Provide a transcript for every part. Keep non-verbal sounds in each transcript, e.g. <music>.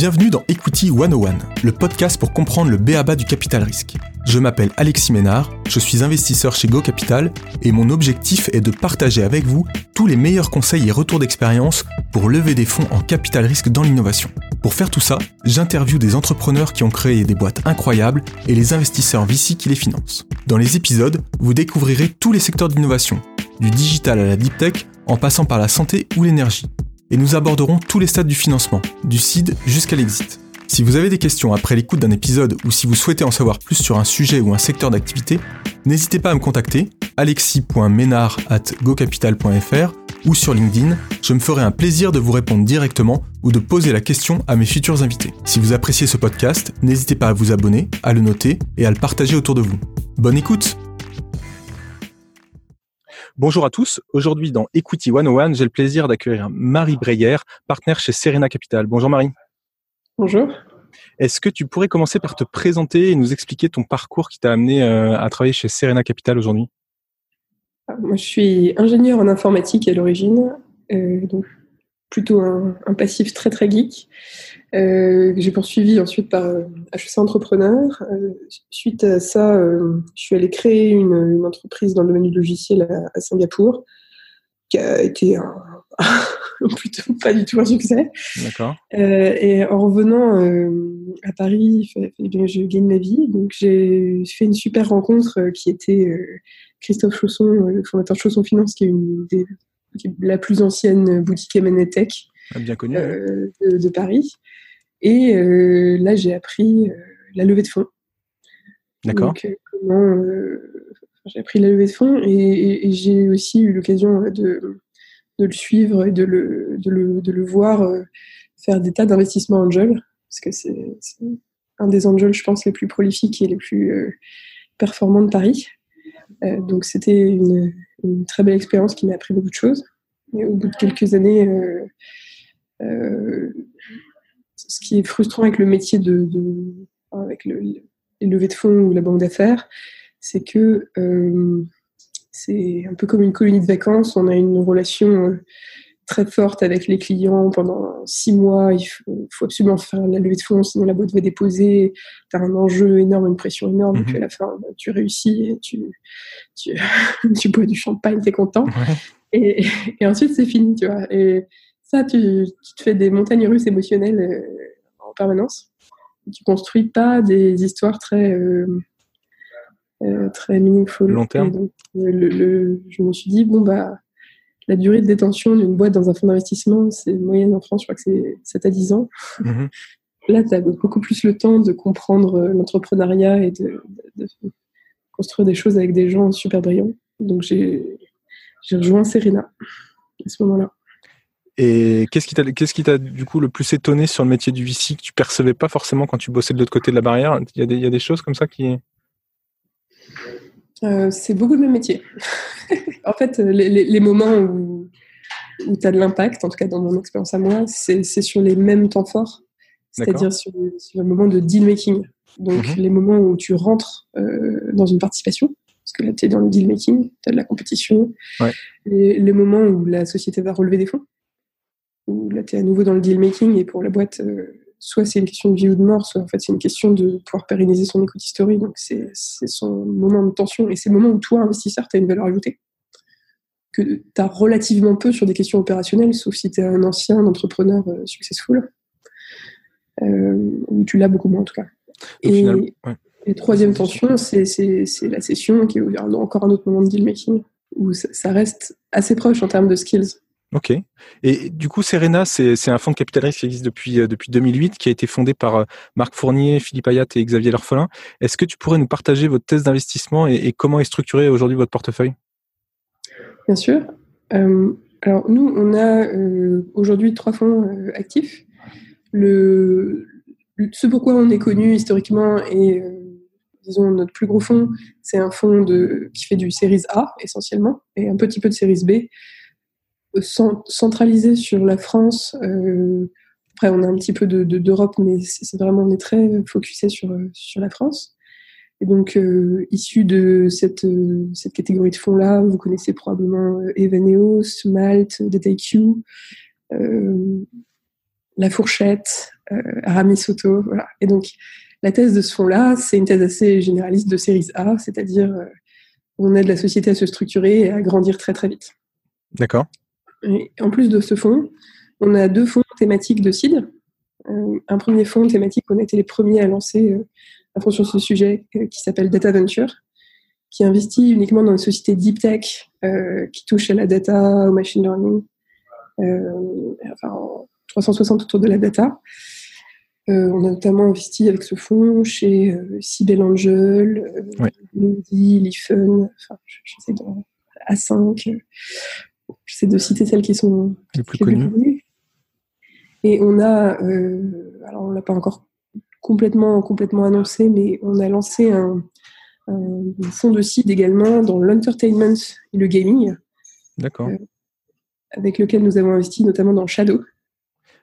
Bienvenue dans Equity 101, le podcast pour comprendre le BABA du capital risque. Je m'appelle Alexis Ménard, je suis investisseur chez Go Capital et mon objectif est de partager avec vous tous les meilleurs conseils et retours d'expérience pour lever des fonds en capital risque dans l'innovation. Pour faire tout ça, j'interviewe des entrepreneurs qui ont créé des boîtes incroyables et les investisseurs VC qui les financent. Dans les épisodes, vous découvrirez tous les secteurs d'innovation, du digital à la deep tech, en passant par la santé ou l'énergie et nous aborderons tous les stades du financement, du seed jusqu'à l'exit. Si vous avez des questions après l'écoute d'un épisode ou si vous souhaitez en savoir plus sur un sujet ou un secteur d'activité, n'hésitez pas à me contacter alexis.ménard.gocapital.fr ou sur LinkedIn, je me ferai un plaisir de vous répondre directement ou de poser la question à mes futurs invités. Si vous appréciez ce podcast, n'hésitez pas à vous abonner, à le noter et à le partager autour de vous. Bonne écoute Bonjour à tous. Aujourd'hui, dans Equity 101, j'ai le plaisir d'accueillir Marie Breyer, partenaire chez Serena Capital. Bonjour Marie. Bonjour. Est-ce que tu pourrais commencer par te présenter et nous expliquer ton parcours qui t'a amené euh, à travailler chez Serena Capital aujourd'hui? Moi, je suis ingénieur en informatique à l'origine, euh, donc plutôt un, un, passif très très geek. Euh, j'ai poursuivi ensuite par HEC euh, Entrepreneur. Euh, suite à ça, euh, je suis allée créer une, une, entreprise dans le domaine du logiciel à, à Singapour, qui a été un, <laughs> plutôt pas du tout un succès. D'accord. Et en revenant à Paris, je gagne ma vie. Donc j'ai fait une super rencontre qui était Christophe Chausson, le fondateur de Chausson Finance, qui est une des la plus ancienne boutique M&A Tech bien connue, euh, de, de, Paris. Et euh, là, j'ai appris euh, la levée de fonds. D'accord. comment j'ai appris la levée de fonds et, et, et j'ai aussi eu l'occasion de, de, le suivre et de le, de le, de le voir faire des tas d'investissements angel, parce que c'est un des angels, je pense, les plus prolifiques et les plus performants de Paris. Euh, donc c'était une, très belle expérience qui m'a appris beaucoup de choses. Au bout de quelques années, euh, euh, ce qui est frustrant avec le métier de, avec le, les de fonds ou la banque d'affaires, c'est que c'est un peu comme une colonie de vacances. On a une relation très forte avec les clients pendant six mois. Il faut, faut, absolument faire la levée de fonds, sinon la boîte va déposer. Tu as un enjeu énorme, une pression énorme. Mm -hmm. Et puis à la fin, bah, tu réussis, et tu, tu, <laughs> tu bois du champagne, tu es content. Ouais. Et, et, ensuite, c'est fini, tu vois. Et ça, tu, tu, te fais des montagnes russes émotionnelles euh, en permanence. Tu construis pas des histoires très, euh, euh, très meaningful. Long terme. Donc, le, le, je me suis dit, bon, bah, la durée de détention d'une boîte dans un fonds d'investissement, c'est moyenne en France, je crois que c'est 7 à 10 ans. -hmm. Là, tu as beaucoup plus le temps de comprendre l'entrepreneuriat et de, de, de, construire des choses avec des gens super brillants. Donc, j'ai rejoint Serena à ce moment-là. Et qu'est-ce qui t'a du coup le plus étonné sur le métier du VC que tu percevais pas forcément quand tu bossais de l'autre côté de la barrière? Y il y a des choses comme ça qui euh, c'est beaucoup le même métier. <laughs> en fait, les, les, les moments où, où tu as de l'impact, en tout cas dans mon expérience à moi, c'est sur les mêmes temps forts, c'est-à-dire sur, sur, le moment de deal making. Donc, mm -hmm. les moments où tu rentres euh, dans une participation, parce que là, tu es dans le deal making, tu as de la compétition, ouais. les, les, moments où la société va relever des fonds, où là, tu es à nouveau dans le deal making et pour la boîte, euh, soit c'est une question de vie ou de mort, soit en fait c'est une question de pouvoir pérenniser son écoute story. Donc c'est son moment de tension et c'est le moment où toi, investisseur, tu as une valeur ajoutée que tu as relativement peu sur des questions opérationnelles, sauf si tu es un ancien entrepreneur euh, successful, euh, où tu l'as beaucoup moins en tout cas. Et, final, ouais. et troisième tension, c'est la session qui est encore un autre moment de deal making, où ça, ça reste assez proche en termes de skills. Ok. Et du coup, Serena, c'est un fonds de capital risque qui existe depuis, euh, depuis 2008, qui a été fondé par euh, Marc Fournier, Philippe Ayat et Xavier L'Orphelin. Est-ce que tu pourrais nous partager votre thèse d'investissement et, comment est structuré aujourd'hui votre portefeuille? Bien sûr. Euh, alors, nous, on a aujourd'hui trois fonds actifs. Le, ce pourquoi on est connu historiquement et, disons, notre plus gros fonds, c'est un fonds de, qui fait du Series A essentiellement et un petit peu de Series B centralisé sur la France. Euh, après, on a un petit peu d'Europe, de, de, mais c'est vraiment, on est très focusé sur, sur la France. Et donc, euh, issu de cette, cette catégorie de fonds-là, vous connaissez probablement Evaneos, Malte, DataIQ. Euh, La Fourchette, Aramis Soto, voilà. Et donc, la thèse de ce fonds-là, c'est une thèse assez généraliste de série A, c'est-à-dire on aide la société à se structurer et à grandir très très vite. D'accord. En plus de ce fonds, on a deux fonds thématiques de CID. un premier fonds thématique, on a été les premiers à lancer un fonds sur ce sujet qui s'appelle Data Venture, qui investit uniquement dans les sociétés deep tech euh, qui touchent à la data, au machine learning, euh, enfin 360 autour de la data. Euh, on a notamment investi avec ce fonds chez euh, Cybel Angel, euh, Lindy, Lifen, enfin, j'essaie de, A5. J'essaie de citer celles qui sont les plus, connues. Et on a, alors on l'a pas encore complètement, complètement annoncé, mais on a lancé un, un fonds de site également dans l'entertainment et le gaming. D'accord. Euh, avec lequel nous avons investi notamment dans Shadow.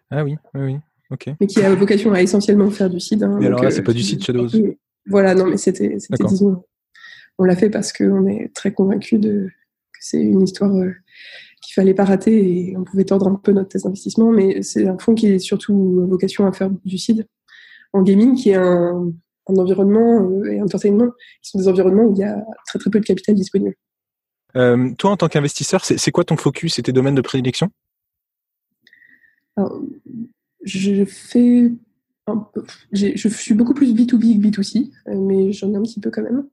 Ah oui, oui, oui. ok. Mais qui a vocation à essentiellement faire du site. Hein, mais alors là, c'est pas du site Shadows. Voilà, non, mais c'était, disons, on l'a fait parce qu'on est très convaincu de que c'est une histoire euh, qu'il fallait pas rater et on pouvait tordre un peu notre thèse d'investissement, mais c'est un fonds qui est surtout vocation à faire du site en gaming, qui est un, un environnement euh, et entertainment qui sont des environnements où il y a très très peu de capital disponible. Euh, toi, en tant qu'investisseur, c'est quoi ton focus? Et tes domaines de prédilection? Je fais je suis beaucoup plus B2B que B2C, euh, mais j'en ai un petit peu quand même.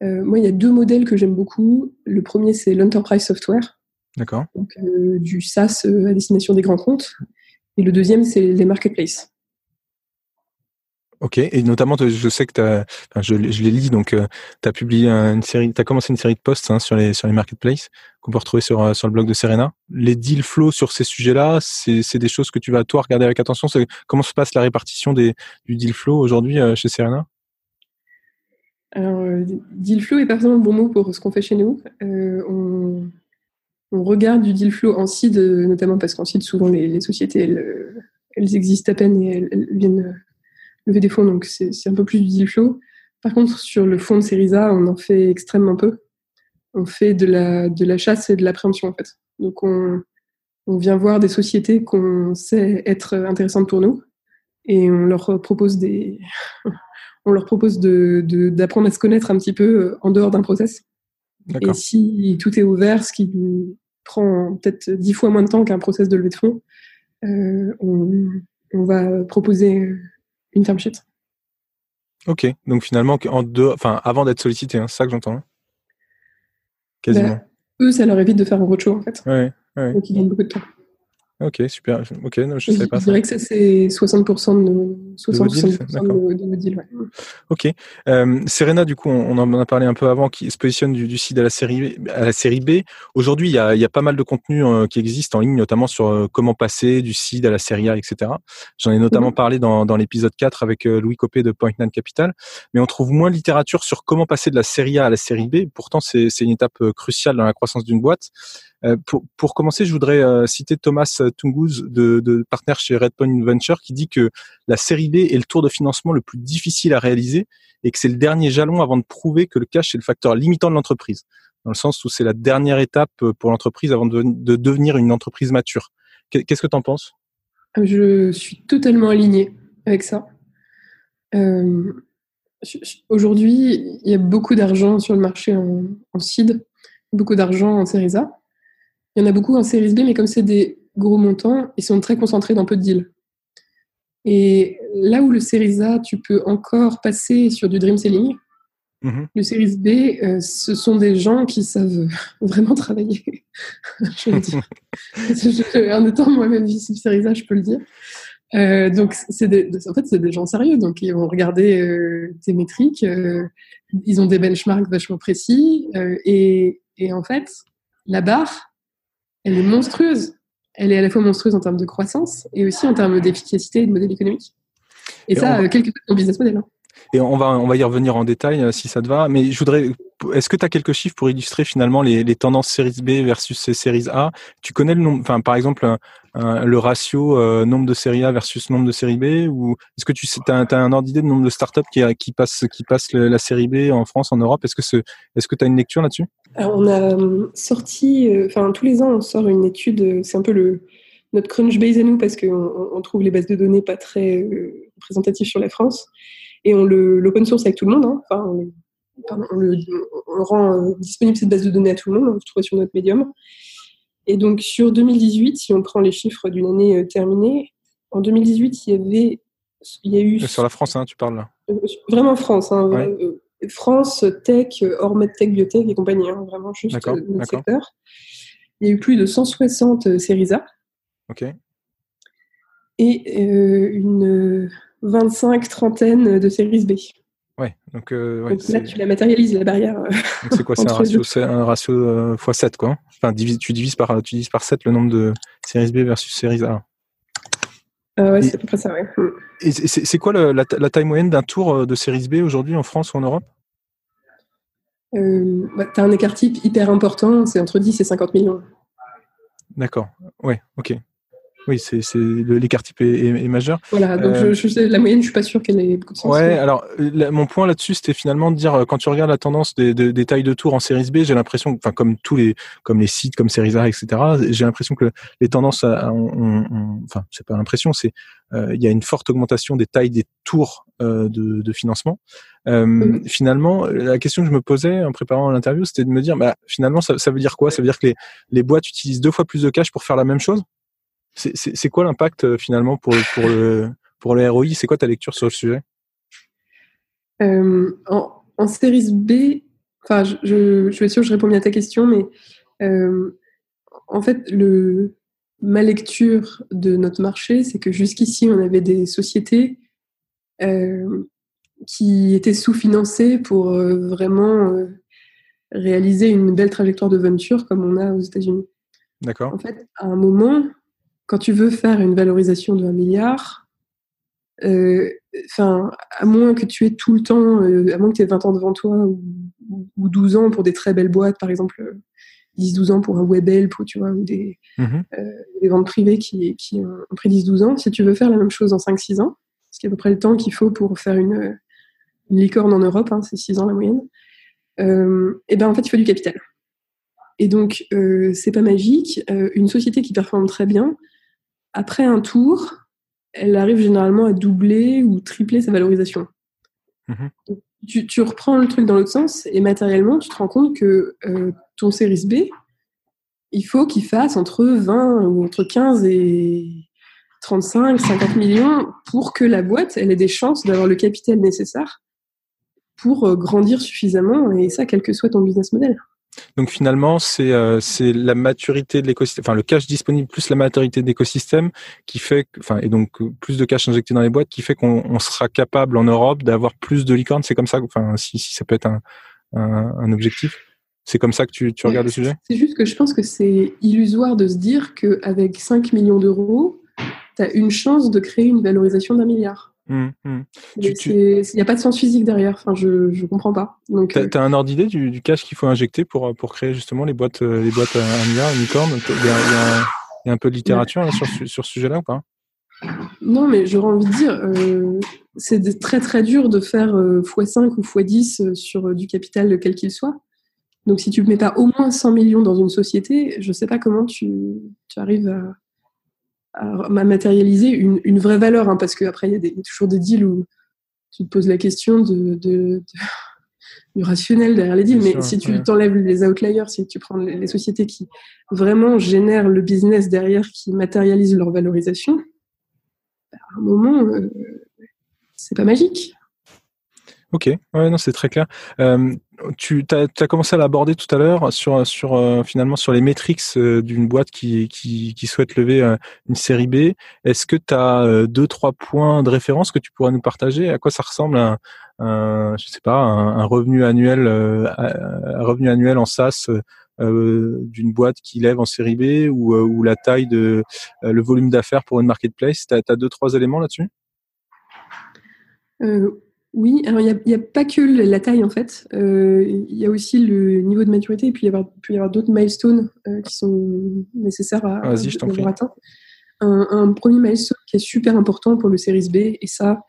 Moi, il y a deux modèles que j'aime beaucoup. Le premier, c'est l'enterprise software. D'accord. Donc, du SaaS à destination des grands comptes. Et le deuxième, c'est les marketplaces. Ok, et notamment, je sais que as, enfin, je, je les lis, donc euh, tu as publié une série, tu as commencé une série de posts hein, sur les sur les marketplaces qu'on peut retrouver sur euh, sur le blog de Serena. Les deal flow sur ces sujets-là, c'est des choses que tu vas toi regarder avec attention. Comment se passe la répartition des du deal flow aujourd'hui euh, chez Serena? Alors, deal flow est pas forcément le bon mot pour ce qu'on fait chez nous. on, on regarde du deal flow en seed, notamment parce qu'en seed, souvent les, les sociétés elles, elles, existent à peine et elles, viennent lever des fonds, donc c'est un peu plus du deal flow. Par contre, sur le fonds de Seriza, on en fait extrêmement peu. On fait de la, de la chasse et de la préemption, en fait. Donc, on, on vient voir des sociétés qu'on sait être intéressantes pour nous et on leur propose des. <laughs> on leur propose d'apprendre de, d'apprendre à se connaître un petit peu euh, en dehors d'un process. Et si tout est ouvert, ce qui prend peut-être dix fois moins de temps qu'un process de levée de fonds, euh, on, on, va proposer une term sheet. Ok, donc finalement, en deux, enfin, avant d'être sollicité, hein, c'est ça que j'entends. Hein? Quasiment. Bah, eux, ça leur évite de faire un roadshow en fait. Ouais, ouais. Donc ils gagnent beaucoup de temps. Ok, super. Ok, non, je ne savais pas. Je dirais que ça, c'est 60% de nos, 60 de nos deals. Ok. Euh, Serena, du coup, on, en a parlé un peu avant, qui se positionne du, du CID à la série, à la série B. Aujourd'hui, il y a, y a, pas mal de contenus euh, qui existent en ligne, notamment sur euh, comment passer du CID à la série A, etc. J'en ai notamment mhm. parlé dans, dans l'épisode 4 avec euh, Louis Copé de Point Nine Capital. Mais on trouve moins de littérature sur comment passer de la série A à la série B. Pourtant, c'est une étape cruciale dans la croissance d'une boîte. Euh, pour, commencer, je voudrais euh, citer Thomas Tungus, de, de partenaire chez Redpoint Venture, qui dit que la série B est le tour de financement le plus difficile à réaliser et que c'est le dernier jalon avant de prouver que le cash est le facteur limitant de l'entreprise, dans le sens où c'est la dernière étape pour l'entreprise avant de, de, devenir une entreprise mature. Qu'est-ce que tu en penses? Je suis totalement aligné avec ça. Euh, Aujourd'hui, il y a beaucoup d'argent sur le marché en, en beaucoup d'argent en Series A. Il y en a beaucoup en Series B, mais comme c'est des gros montants, ils sont très concentrés dans peu de deals. Et là où le Series A, tu peux encore passer sur du dream selling, mm-hmm. le Series B, euh, ce sont des gens qui savent <laughs> vraiment travailler. <laughs> je le dis. <laughs> en étant moi-même vice Series A, je peux le dire. Euh, donc, c'est en fait, c'est des gens sérieux. Donc, ils vont regarder euh, tes métriques. ils ont des benchmarks vachement précis. Et, et, en fait, la barre, elle est monstrueuse. Elle est à la fois monstrueuse en termes de croissance et aussi en termes d'efficacité et de modèle économique. Et, ça, quel que soit ton business model. Hein. Et on va, on va y revenir en détail euh, si ça te va. Mais je voudrais, est-ce que tu as quelques chiffres pour illustrer finalement les, les tendances séries B versus ces séries A? Tu connais le nombre, enfin par exemple le ratio euh, nombre de séries A versus nombre de séries B? Ou est-ce que tu as, as, un ordre d'idée de nombre de startups qui, qui passent qui passent la série B en France, en Europe? Est-ce que est-ce que tu as une lecture là-dessus? On a euh, sorti, enfin tous les ans on sort une étude, c'est un peu le notre Crunchbase à nous parce qu'on on trouve les bases de données pas très représentatives sur la France et on l'open source avec tout le monde. Hein. Enfin, on, le, on, rend disponible cette base de données à tout le monde. On le trouve sur notre médium. Et donc sur 2018, si on prend les chiffres d'une année terminée, en 2018, il y avait, il y a eu sur la France, hein, tu parles là. Vraiment France. Hein, France, tech, hors medtech, biotech et compagnie, hein, vraiment juste notre secteur. Il y a eu plus de 160 euh, séries A. Ok. Et euh, une 25 trentaine de séries B. Ouais, donc, euh, là, tu la matérialises, la barrière. <laughs> c'est quoi C'est un ratio, un ratio x7, quoi. Enfin, tu, divises par, tu divises par 7 le nombre de séries B versus séries A. Ouais, c'est à peu près ça, ouais. Et c'est quoi la, taille moyenne d'un tour de séries B aujourd'hui en France ou en Europe? Euh, bah, Tu as un écart type hyper important, c'est entre 10 et 50 millions. D'accord, ouais, ok. Oui, c'est l'écart type est, majeur. Voilà, donc je, je, sais, la moyenne, je suis pas sûr qu'elle ait beaucoup de sens. Ouais, alors mon point là-dessus, c'était finalement de dire euh, quand tu regardes la tendance des, des, tailles de tours en séries B, j'ai l'impression, enfin comme tous les, comme les sites, comme séries A, etc. J'ai l'impression que les tendances, enfin c'est pas l'impression, c'est euh, il y a une forte augmentation des tailles des tours euh, de, de, financement. Mm-hmm. Finalement, la question que je me posais en préparant l'interview, c'était de me dire, bah, finalement, ça, ça veut dire quoi? Ça veut dire que les, les boîtes utilisent deux fois plus de cash pour faire la même chose? C'est quoi l'impact euh, finalement pour, pour, le, pour le ROI C'est quoi ta lecture sur le sujet? Euh, en, en série B, enfin, je, je, suis sûr que je réponds bien à ta question, mais euh, en fait, le, ma lecture de notre marché, c'est que jusqu'ici, on avait des sociétés qui étaient sous-financées pour vraiment réaliser une belle trajectoire de venture comme on a aux États-Unis. D'accord. En fait, à un moment, quand tu veux faire une valorisation de 1 milliard, euh, enfin, à moins que tu aies tout le temps, euh, à moins que tu aies 20 ans devant toi ou, 12 ans pour des très belles boîtes, par exemple 10-12 ans pour un WebHelp ou, tu vois, ou des, mhm. euh, des ventes privées qui, qui ont pris 10-12 ans, si tu veux faire la même chose en 5-6 ans, ce qui est à peu près le temps qu'il faut pour faire une, licorne en Europe, hein, c'est 6 ans la moyenne, et ben en fait il faut du capital. Et donc, c'est pas magique. une société qui performe très bien, après un tour, elle arrive généralement à doubler ou tripler sa valorisation. Mhm. Tu, reprends le truc dans l'autre sens et matériellement, tu te rends compte que euh, ton Series B, il faut qu'il fasse entre 20 ou entre 15 et 35, 50 millions pour que la boîte elle ait des chances d'avoir le capital nécessaire pour euh, grandir suffisamment et ça, quel que soit ton business model. Donc finalement, c'est euh, c'est la maturité de l'écosystème, enfin le cash disponible plus la maturité de l'écosystème qui fait, enfin et donc plus de cash injecté dans les boîtes qui fait qu'on sera capable en Europe d'avoir plus de licornes. C'est comme ça, enfin si, si ça peut être un, un, objectif. C'est comme ça que tu, tu regardes le sujet? C'est juste que je pense que c'est illusoire de se dire qu'avec 5 millions d'euros, tu as une chance de créer une valorisation d'un milliard. Mmh, mmh. Il n'y a pas de sens physique derrière. Enfin, je ne comprends pas. Tu as, euh, un ordre d'idée du, du, cash qu'il faut injecter pour, pour créer justement les boîtes, euh, les boîtes à milliard, unicorn? Il y, a, un peu de littérature sur, sur ce sujet-là ou pas? Non, mais j'aurais envie de dire, euh, c'est très très dur de faire x5 ou x10 sur du capital quel qu'il soit. Donc si tu ne mets pas au moins 100 millions dans une société, je ne sais pas comment tu, tu arrives à, à matérialiser une, une vraie valeur, hein, parce qu'après, il y, a toujours des deals où tu te poses la question de, de, <laughs> du rationnel derrière les deals. Mais si tu t'enlèves les outliers, si tu prends les, sociétés qui vraiment génèrent le business derrière, qui matérialisent leur valorisation, bah, à un moment, euh, c'est pas magique. Ok, ouais, non, c'est très clair. Euh, tu as, commencé à l'aborder tout à l'heure sur, sur euh, finalement sur les métriques euh, d'une boîte qui, qui, qui, souhaite lever euh, une série B. Est-ce que tu as deux trois points de référence que tu pourrais nous partager? À quoi ça ressemble un, un je sais pas un, revenu annuel un revenu annuel en SaaS d'une boîte qui lève en série B ou, ou la taille de le volume d'affaires pour une marketplace? Tu as, deux trois éléments là-dessus? Oui, alors il n'y a, pas que la taille en fait, euh, il y a aussi le niveau de maturité et puis il peut y avoir d'autres milestones euh, qui sont nécessaires à, avoir atteint. Un, un, premier milestone qui est super important pour le Series B et ça,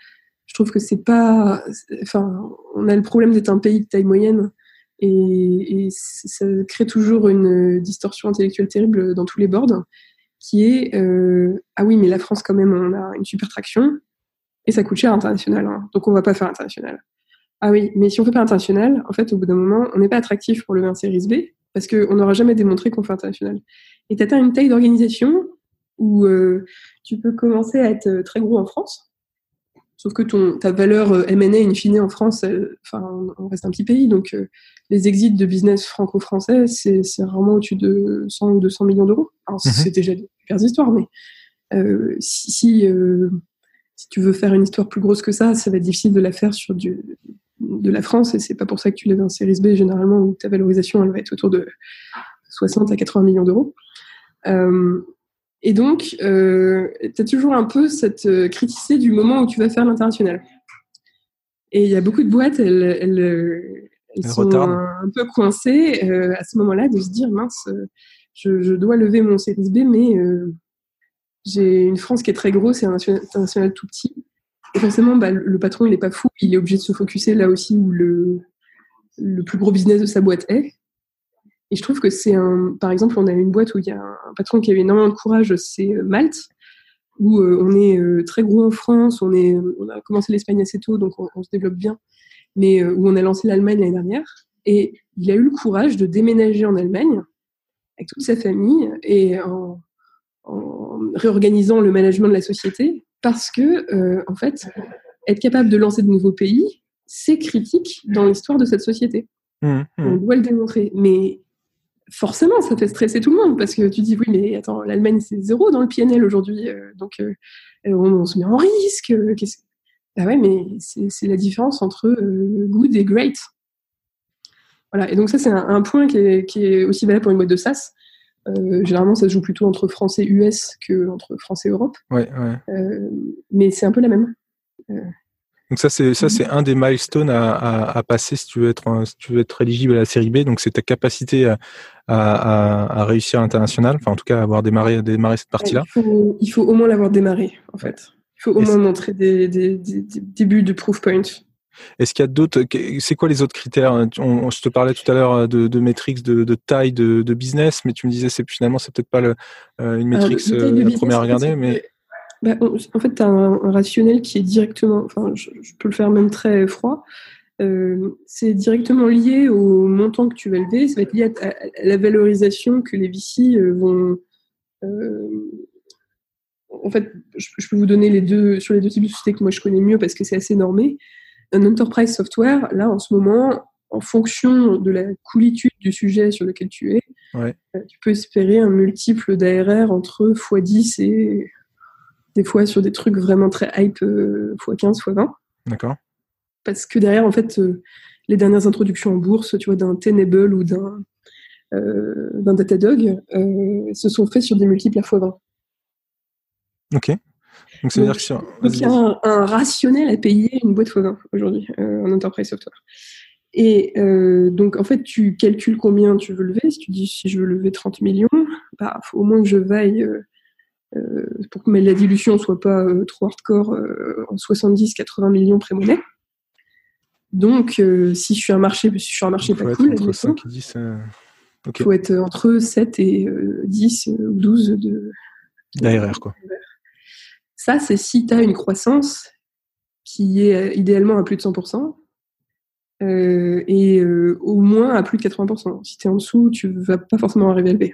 je trouve que c'est pas, enfin, on a le problème d'être un pays de taille moyenne et, et, ça crée toujours une distorsion intellectuelle terrible dans tous les boards. qui est ah oui, mais la France quand même, on a une super traction et ça coûte cher international, hein, donc on va pas faire international. Ah oui, mais si on fait pas international, en fait, au bout d'un moment, on n'est pas attractif pour le 20 Series B parce qu'on n'aura jamais démontré qu'on fait international. Et tu atteins une taille d'organisation où tu peux commencer à être très gros en France, Sauf que ton, ta valeur euh, M&A in fine en France, enfin, on reste un petit pays, donc euh, les exits de business franco-français, c'est vraiment au-dessus de 100 ou 200 millions d'euros. Alors mhm. c'est déjà des super histoires, mais euh, si, si, si, tu veux faire une histoire plus grosse que ça, ça va être difficile de la faire sur du, de la France, et c'est pas pour ça que tu lèves un Series B généralement où ta valorisation elle va être autour de 60 à 80 millions d'euros. Et donc, euh, tu as toujours un peu cette euh, criticité du moment où tu vas faire l'international. Et il y a beaucoup de boîtes, elles, elles, elles sont un, peu coincées euh, à ce moment-là de se dire mince, euh, je, je, dois lever mon Series B, mais euh, j'ai une France qui est très grosse et un international tout petit. Et forcément, bah, le patron, il n'est pas fou, il est obligé de se focuser là aussi où le, plus gros business de sa boîte est. Et je trouve que c'est un. Par exemple, on a une boîte où il y a un patron qui avait énormément de courage, c'est euh, Malte, où euh, on est euh, très gros en France, on, on a commencé l'Espagne assez tôt, donc on, se développe bien, mais où on a lancé l'Allemagne l'année dernière. Et il a eu le courage de déménager en Allemagne avec toute sa famille et en, en réorganisant le management de la société parce que, en fait, être capable de lancer de nouveaux pays, c'est critique dans l'histoire de cette société. Mmh, mmh. On doit le démontrer. Mais forcément, ça fait stresser tout le monde parce que tu dis oui, mais attends, l'Allemagne c'est zéro dans le PNL aujourd'hui, euh, donc euh, euh, on, se met en risque. Qu'est-ce... Ah ouais, mais c'est, la différence entre good et great. Voilà, et donc ça c'est un, point qui est, aussi valable pour une boîte de SaaS. Généralement, ça se joue plutôt entre France et US que entre France et Europe. Ouais, ouais. mais c'est un peu la même. Donc ça c'est ça c'est un des milestones à, à, à, passer si tu veux être si tu veux être éligible à la série B. Donc c'est ta capacité à, à, à réussir à l'international, enfin en tout cas avoir démarré démarré cette partie-là. Il faut, il faut au moins l'avoir démarré en fait. Il faut au moins montrer des, des, des, débuts de proof point. Est-ce qu'il y a d'autres C'est quoi les autres critères on, Je te parlais tout à l'heure de, de métriques de, de taille de, de, business, mais tu me disais c'est finalement c'est peut-être pas le, euh, une métrique euh, la première à regarder, mais bah, en fait, tu as un, rationnel qui est directement, enfin, je, peux le faire même très froid, euh, c'est directement lié au montant que tu vas lever, ça va être lié à, la valorisation que les VC euh, vont. Euh, en fait, je, peux vous donner les deux, sur les deux types de sociétés que moi je connais mieux parce que c'est assez normé. Un enterprise software, là en ce moment, en fonction de la coolitude du sujet sur lequel tu es, tu peux espérer un multiple d'ARR entre x10 et des fois sur des trucs vraiment très hype, x15, x20. D'accord. Parce que derrière, en fait, euh, les dernières introductions en bourse, tu vois, d'un Tenable ou d'un euh, d'un Datadog, euh, se sont faits sur des multiples à x20. Ok. Donc, ça veut dire que il y a un, rationnel à payer une boîte x20 aujourd'hui en enterprise software. Et donc, en fait, tu calcules combien tu veux lever. Si tu dis si je veux lever 30 millions, bah, faut au moins que je vaille euh, pour que la dilution soit pas euh, trop hardcore euh, en 70-80 millions pré-monnaie. Donc, si je suis un marché, si je suis un marché pas cool, entre 5 et 10, il faut être entre 7 et 10 ou 12 de d'ARR. Quoi. Ça, c'est si tu as une croissance qui est idéalement à plus de 100%. Euh, et au moins à plus de 80%. Si tu es en dessous, tu vas pas forcément arriver à le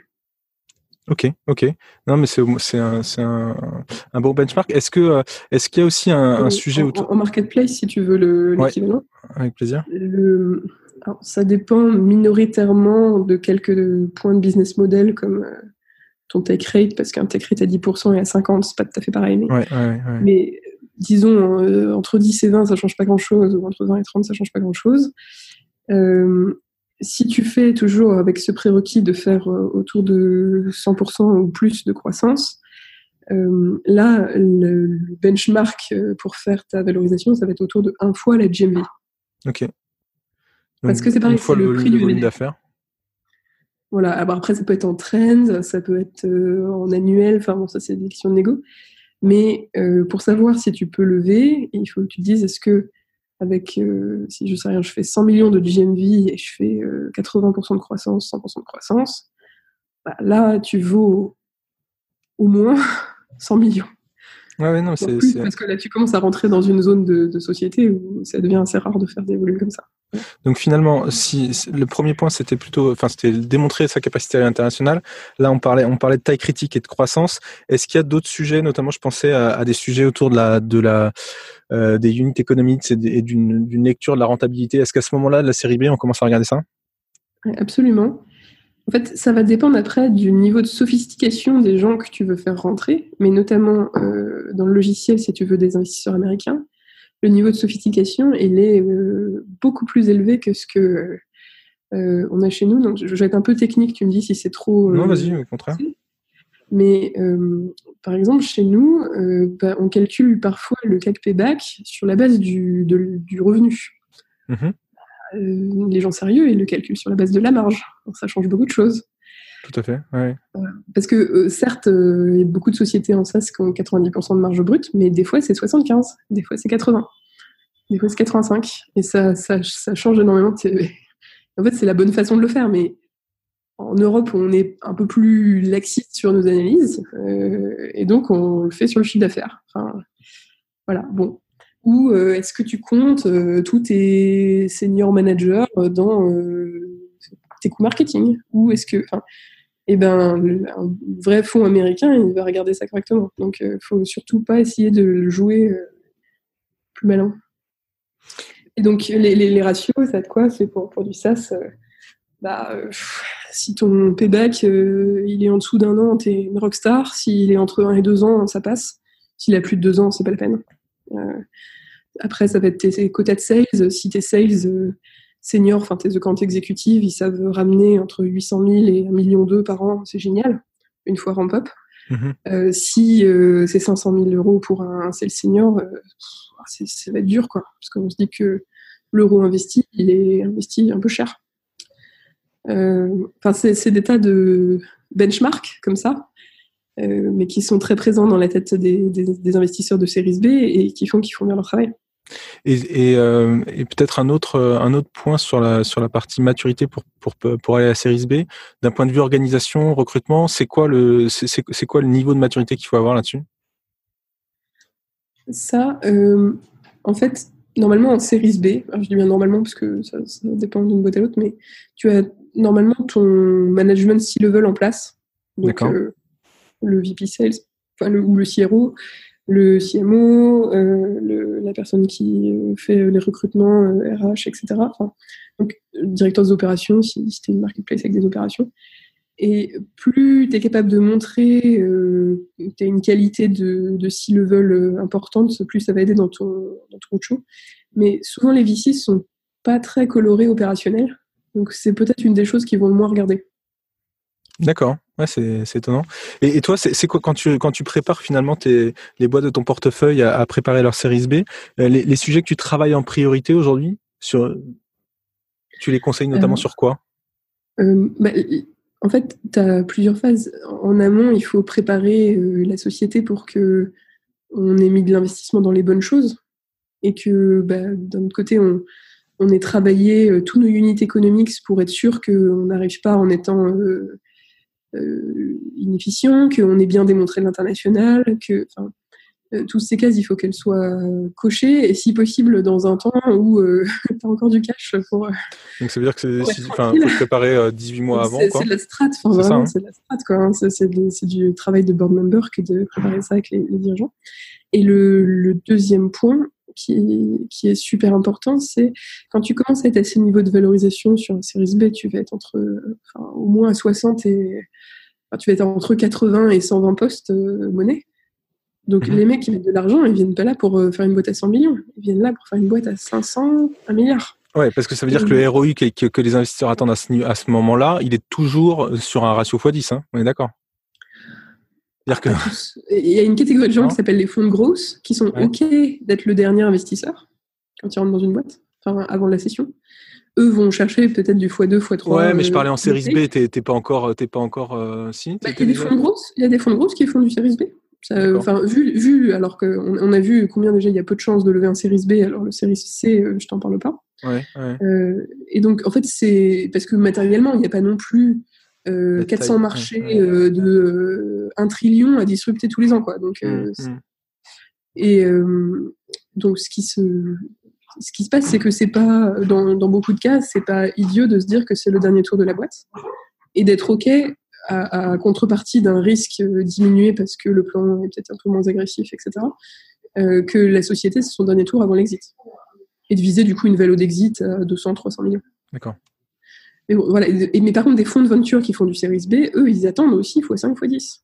Ok, ok. Non, mais c'est c'est un, un, un, bon benchmark. Est-ce que euh, est-ce qu'il y a aussi un, un sujet en, autour en marketplace, si tu veux le l'équivalent Avec plaisir. Le, alors, ça dépend minoritairement de quelques points de business model comme euh, ton take rate, parce qu'un take rate à 10% et à 50, c'est pas tout à fait pareil. Mais, ouais, ouais, mais disons euh, entre 10 et 20, ça change pas grand-chose, ou entre 20 et 30, ça change pas grand-chose. Euh, si tu fais toujours avec ce prérequis de faire euh, autour de 100% ou plus de croissance, euh, là, le, benchmark euh, pour faire ta valorisation, ça va être autour de un fois la GMV. Ok. Parce que c'est pareil, c'est le, prix du volume d'affaires. Voilà. Alors après, ça peut être en trend, ça peut être en annuel. Enfin bon, ça c'est des questions de négo. Mais pour savoir si tu peux lever, il faut que tu te dises est-ce que avec, euh, si je sais rien, je fais 100 millions de GMV et je fais 80% euh, de croissance, 100% de croissance, bah, là, tu vaux au moins <laughs> 100 millions. Ouais, non, c'est, Parce que là, tu commences à rentrer dans une zone de, société où ça devient assez rare de faire des volumes comme ça. Donc finalement, si le premier point c'était plutôt, enfin c'était démontrer sa capacité à l'international. Là, on parlait, on parlait de taille critique et de croissance. Est-ce qu'il y a d'autres sujets, notamment, je pensais à, des sujets autour de la, de la, euh, des unit economics et d'une lecture de la rentabilité? Est-ce qu'à ce moment-là, de la série B, on commence à regarder ça? Absolument. En fait, ça va dépendre après du niveau de sophistication des gens que tu veux faire rentrer, mais notamment euh, dans le logiciel si tu veux des investisseurs américains. Le niveau de sophistication, il est euh, beaucoup plus élevé que ce que euh, on a chez nous. Donc, je vais être un peu technique. Tu me dis si c'est trop. non, vas-y, au contraire. Mais par exemple, chez nous, bah, on calcule parfois le CAC payback sur la base du, du revenu. Mmh euh, les gens sérieux, ils le calculent sur la base de la marge. ça change beaucoup de choses. Tout à fait, ouais. Parce que euh, certes, euh, il y a beaucoup de sociétés en SaaS qui ont 90% de marge brute, mais des fois c'est 75, des fois c'est 80, des fois c'est 85. Et ça, ça, ça change énormément. <laughs> En fait, c'est la bonne façon de le faire, mais en Europe, on est un peu plus laxiste sur nos analyses, et donc on le fait sur le chiffre d'affaires. Enfin, voilà, bon, ou euh, est-ce que tu comptes euh, tous tes senior managers euh, dans tes coûts marketing? Ou est-ce que, eh ben, un vrai fonds américain, il va regarder ça correctement. Donc, il faut surtout pas essayer de le jouer plus malin. Et donc, les, ratios, ça de quoi? C'est pour, du SaaS. bah, si ton payback il est en dessous d'un an, tu es une rockstar. S'il est entre un et deux ans, ça passe. S'il a plus de deux ans, c'est pas la peine. Après, ça va être tes quotas de sales. Si tes sales euh, seniors, enfin tes accounts exécutives, ils savent ramener entre 800 000 et 1 million d'euros par an, c'est génial, une fois ramp-up. Mhm. Euh, si euh, c'est 500 000 euros pour un, sales senior, ça va être dur, quoi. Parce qu'on se dit que l'euro investi, il est investi un peu cher. Enfin, c'est des tas de benchmarks comme ça mais qui sont très présents dans la tête des, des, investisseurs de séries B et qui font qu'ils font bien leur travail. Euh, et, peut-être un autre, un autre point sur la, sur la partie maturité pour, pour, pour aller à la série B. D'un point de vue organisation, recrutement, c'est quoi, le, c'est, quoi le niveau de maturité qu'il faut avoir là-dessus? Ça, euh, en fait, normalement en série B, je dis bien normalement parce que ça, dépend d'une boîte à l'autre, mais tu as normalement ton management C-level en place. Donc, euh, le VP Sales enfin, le, ou le CRO le CMO, euh, la personne qui euh, fait les recrutements RH, euh, etc. donc, directeur des opérations, si c'était une marketplace avec des opérations. Et plus tu es capable de montrer que tu as une qualité de, de C-level importante, plus ça va aider dans ton, dans ton show. Mais souvent, les VC sont pas très colorés opérationnels. Donc, c'est peut-être une des choses qu'ils vont le moins regarder. D'accord. Ouais, c'est, étonnant. Et, toi, c'est, quoi quand tu quand tu prépares finalement tes, les boîtes de ton portefeuille à, préparer leur série B, euh, les, sujets que tu travailles en priorité aujourd'hui, sur, tu les conseilles notamment euh, sur quoi? euh, bah, En fait, tu as plusieurs phases. En amont, il faut préparer la société pour que on ait mis de l'investissement dans les bonnes choses et que bah, d'un autre côté, on, on ait travaillé tous nos unités économiques pour être sûr qu'on n'arrive pas en étant euh, inefficient, qu'on ait bien démontré l'international, que euh, toutes ces cases, il faut qu'elles soient cochées, et si possible dans un temps où euh, <laughs> tu as encore du cash pour. Donc ça veut dire que c'est, faut préparer 18 mois avant. C'est, de la strat, hein. c'est la strat, quoi. Hein. C'est, du travail de board member que de préparer ça avec les, dirigeants. Et le, le, deuxième point, qui, qui, est super important, c'est quand tu commences à être à ces niveaux de valorisation sur un Series B, tu vas être entre au moins à 60 et tu vas être entre 80 et 120 postes euh, monnaie. Donc mhm. les mecs qui mettent de l'argent, ils viennent pas là pour euh, faire une boîte à 100 millions, ils viennent là pour faire une boîte à 500, 1 milliard. Ouais, parce que ça veut dire que le ROI que, que, les investisseurs attendent à ce, à ce moment-là, il est toujours sur un ratio x10, hein on est d'accord? Que... Il y a une catégorie de gens qui s'appellent les fonds de growth, qui sont OK d'être le dernier investisseur quand ils rentrent dans une boîte, enfin, avant la session. Eux vont chercher peut-être du x2, x3. Ouais, mais je parlais en série B, t'es pas encore, t'es pas encore, euh, si. Bah, il y a des fonds de growth, il y a des fonds de growth qui font du série B. Enfin, vu, vu, alors qu'on on a vu combien déjà il y a peu de chances de lever un série B, alors le série C, euh, je t'en parle pas. Ouais, ouais. Euh, et donc, en fait, c'est parce que matériellement, il n'y a pas non plus 400 marchés de 1 trillion à disrupter tous les ans. Quoi. Donc, mmh, mmh. Et donc, ce qui se, ce qui se passe, c'est que c'est pas, dans, dans, beaucoup de cas, c'est pas idiot de se dire que c'est le dernier tour de la boîte et d'être OK à, contrepartie d'un risque diminué parce que le plan est peut-être un peu moins agressif, etc., euh, que la société, c'est son dernier tour avant l'exit. Et de viser du coup une valeur d'exit à 200, 300 millions. D'accord. Mais, voilà. Mais par contre, des fonds de venture qui font du Series B, eux, ils attendent aussi x5, x10.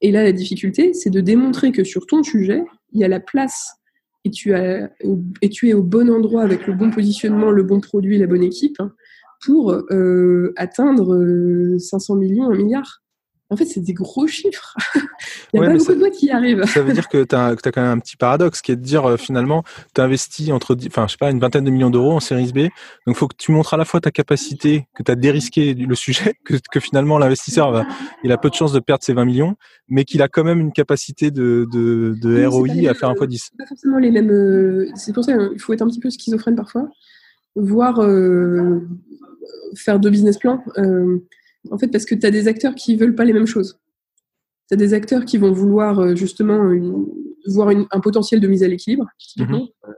Et là, la difficulté, c'est de démontrer que sur ton sujet, il y a la place et tu, es au bon endroit avec le bon positionnement, le bon produit, la bonne équipe hein, pour euh, atteindre 500 euh, millions, un milliard. En fait, c'est des gros chiffres. <laughs> Il n'y a pas beaucoup de boîtes qui y arrivent. Ça veut dire que tu as, quand même un petit paradoxe qui est de dire euh, finalement, tu investis entre enfin, je sais pas, une vingtaine de millions d'euros en série B. Donc, il faut que tu montres à la fois ta capacité, que tu as dérisqué le sujet, <laughs> que, que finalement l'investisseur il a peu de chances de perdre ses 20 millions, mais qu'il a quand même une capacité de, de, de ROI à faire un fois 10. Pas forcément les mêmes. Euh, c'est pour ça qu'il hein, faut être un petit peu schizophrène parfois, voire euh, faire deux business plans. En fait, parce que tu as des acteurs qui veulent pas les mêmes choses. Tu as des acteurs qui vont vouloir euh, justement voir un potentiel de mise à l'équilibre. Mhm. Euh,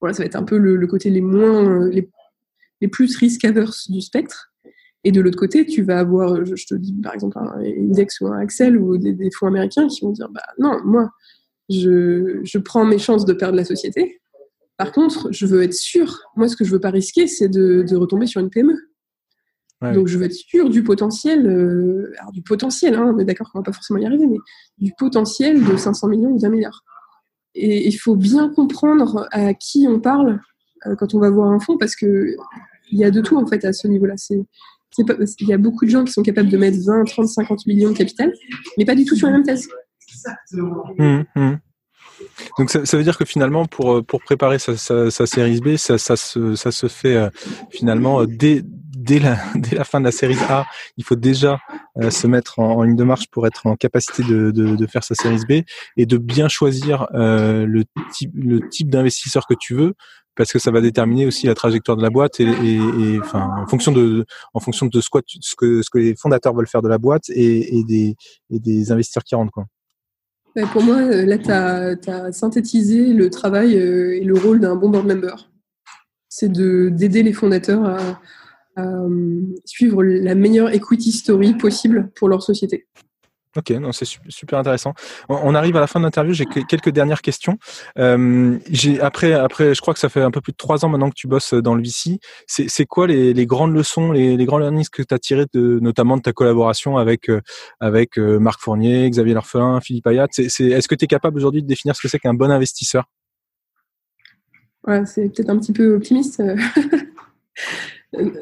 voilà, ça va être un peu le, côté les moins, euh, les, plus risk averse du spectre. Et de l'autre côté, tu vas avoir, je, te dis par exemple un index ou un Excel ou des, fonds américains qui vont dire bah non, moi, je, je, prends mes chances de perdre la société. Par contre, je veux être sûr. Moi, ce que je veux pas risquer, c'est de, de retomber sur une PME. Donc je veux être sûr du potentiel, euh, alors du potentiel, hein, on est d'accord qu'on va pas forcément y arriver, mais du potentiel de 500 millions ou d'un milliard. Et il faut bien comprendre à qui on parle euh, quand on va voir un fonds, parce que il y a de tout en fait à ce niveau-là. C'est, il y a beaucoup de gens qui sont capables de mettre 20, 30, 50 millions de capital, mais pas du tout sur la même thèse. Mmh, mmh. Donc ça, ça, veut dire que finalement, pour, pour préparer sa, sa, sa série B, ça, ça, se, ça se fait euh, finalement dès, <laughs> dès la, fin de la série A, il faut déjà euh, se mettre en, ligne de marche pour être en capacité de, faire sa série B et de bien choisir euh, le type, d'investisseur que tu veux parce que ça va déterminer aussi la trajectoire de la boîte et, en fonction de en ce, que les fondateurs veulent faire de la boîte et, des investisseurs qui rentrent. Pour moi, euh, là, tu as, synthétisé le travail et le rôle d'un bon board member. C'est d'aider les fondateurs à, suivre la meilleure equity story possible pour leur société. Ok, non, c'est super intéressant. On arrive à la fin de l'interview. J'ai quelques dernières questions. Euh, après, après, je crois que ça fait un peu plus de trois ans maintenant que tu bosses dans le VC. C'est quoi les, les, grandes leçons, les, les grands learnings que tu as tirés de, notamment de ta collaboration avec euh, avec euh, Marc Fournier, Xavier Larfelin, Philippe Ayat? Est-ce que tu es capable aujourd'hui de définir ce que c'est qu'un bon investisseur? Ouais, C'est peut-être un petit peu optimiste. <laughs>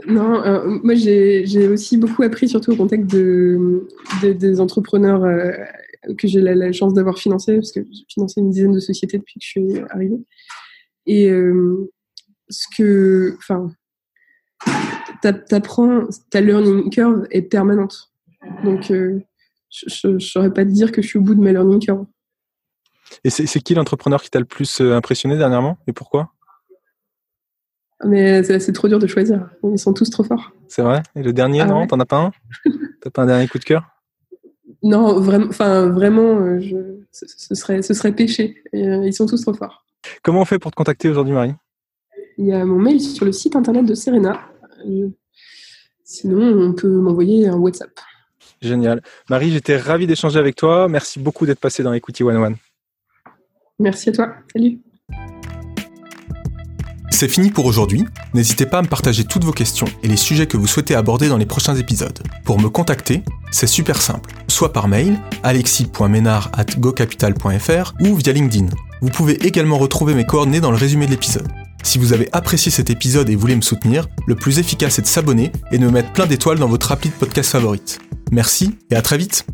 Non, euh, moi j'ai aussi beaucoup appris, surtout au contexte de, des entrepreneurs euh, que j'ai la, chance d'avoir financé, parce que j'ai financé une dizaine de sociétés depuis que je suis arrivée. Et euh, ce que, enfin, t'apprends, ta learning curve est permanente. Donc, je ne saurais pas te dire que je suis au bout de ma learning curve. Et c'est qui l'entrepreneur qui t'a le plus impressionné dernièrement et pourquoi? Mais c'est trop dur de choisir. Ils sont tous trop forts. C'est vrai? Et le dernier, ah non? T'en as pas un? T'as pas un dernier coup de cœur? <laughs> Non, vraiment, enfin, vraiment euh, je, ce, serait, ce serait péché. Euh, ils sont tous trop forts. Comment on fait pour te contacter aujourd'hui, Marie? Il y a mon mail sur le site internet de Serena. Euh, sinon, on peut m'envoyer un WhatsApp. Génial. Marie, j'étais ravi d'échanger avec toi. Merci beaucoup d'être passé dans Equity One One. Merci à toi. Salut. C'est fini pour aujourd'hui. N'hésitez pas à me partager toutes vos questions et les sujets que vous souhaitez aborder dans les prochains épisodes. Pour me contacter, c'est super simple. Soit par mail, alexis.ménard.gocapital.fr ou via LinkedIn. Vous pouvez également retrouver mes coordonnées dans le résumé de l'épisode. Si vous avez apprécié cet épisode et voulez me soutenir, le plus efficace est de s'abonner et de me mettre plein d'étoiles dans votre appli podcast favorite. Merci et à très vite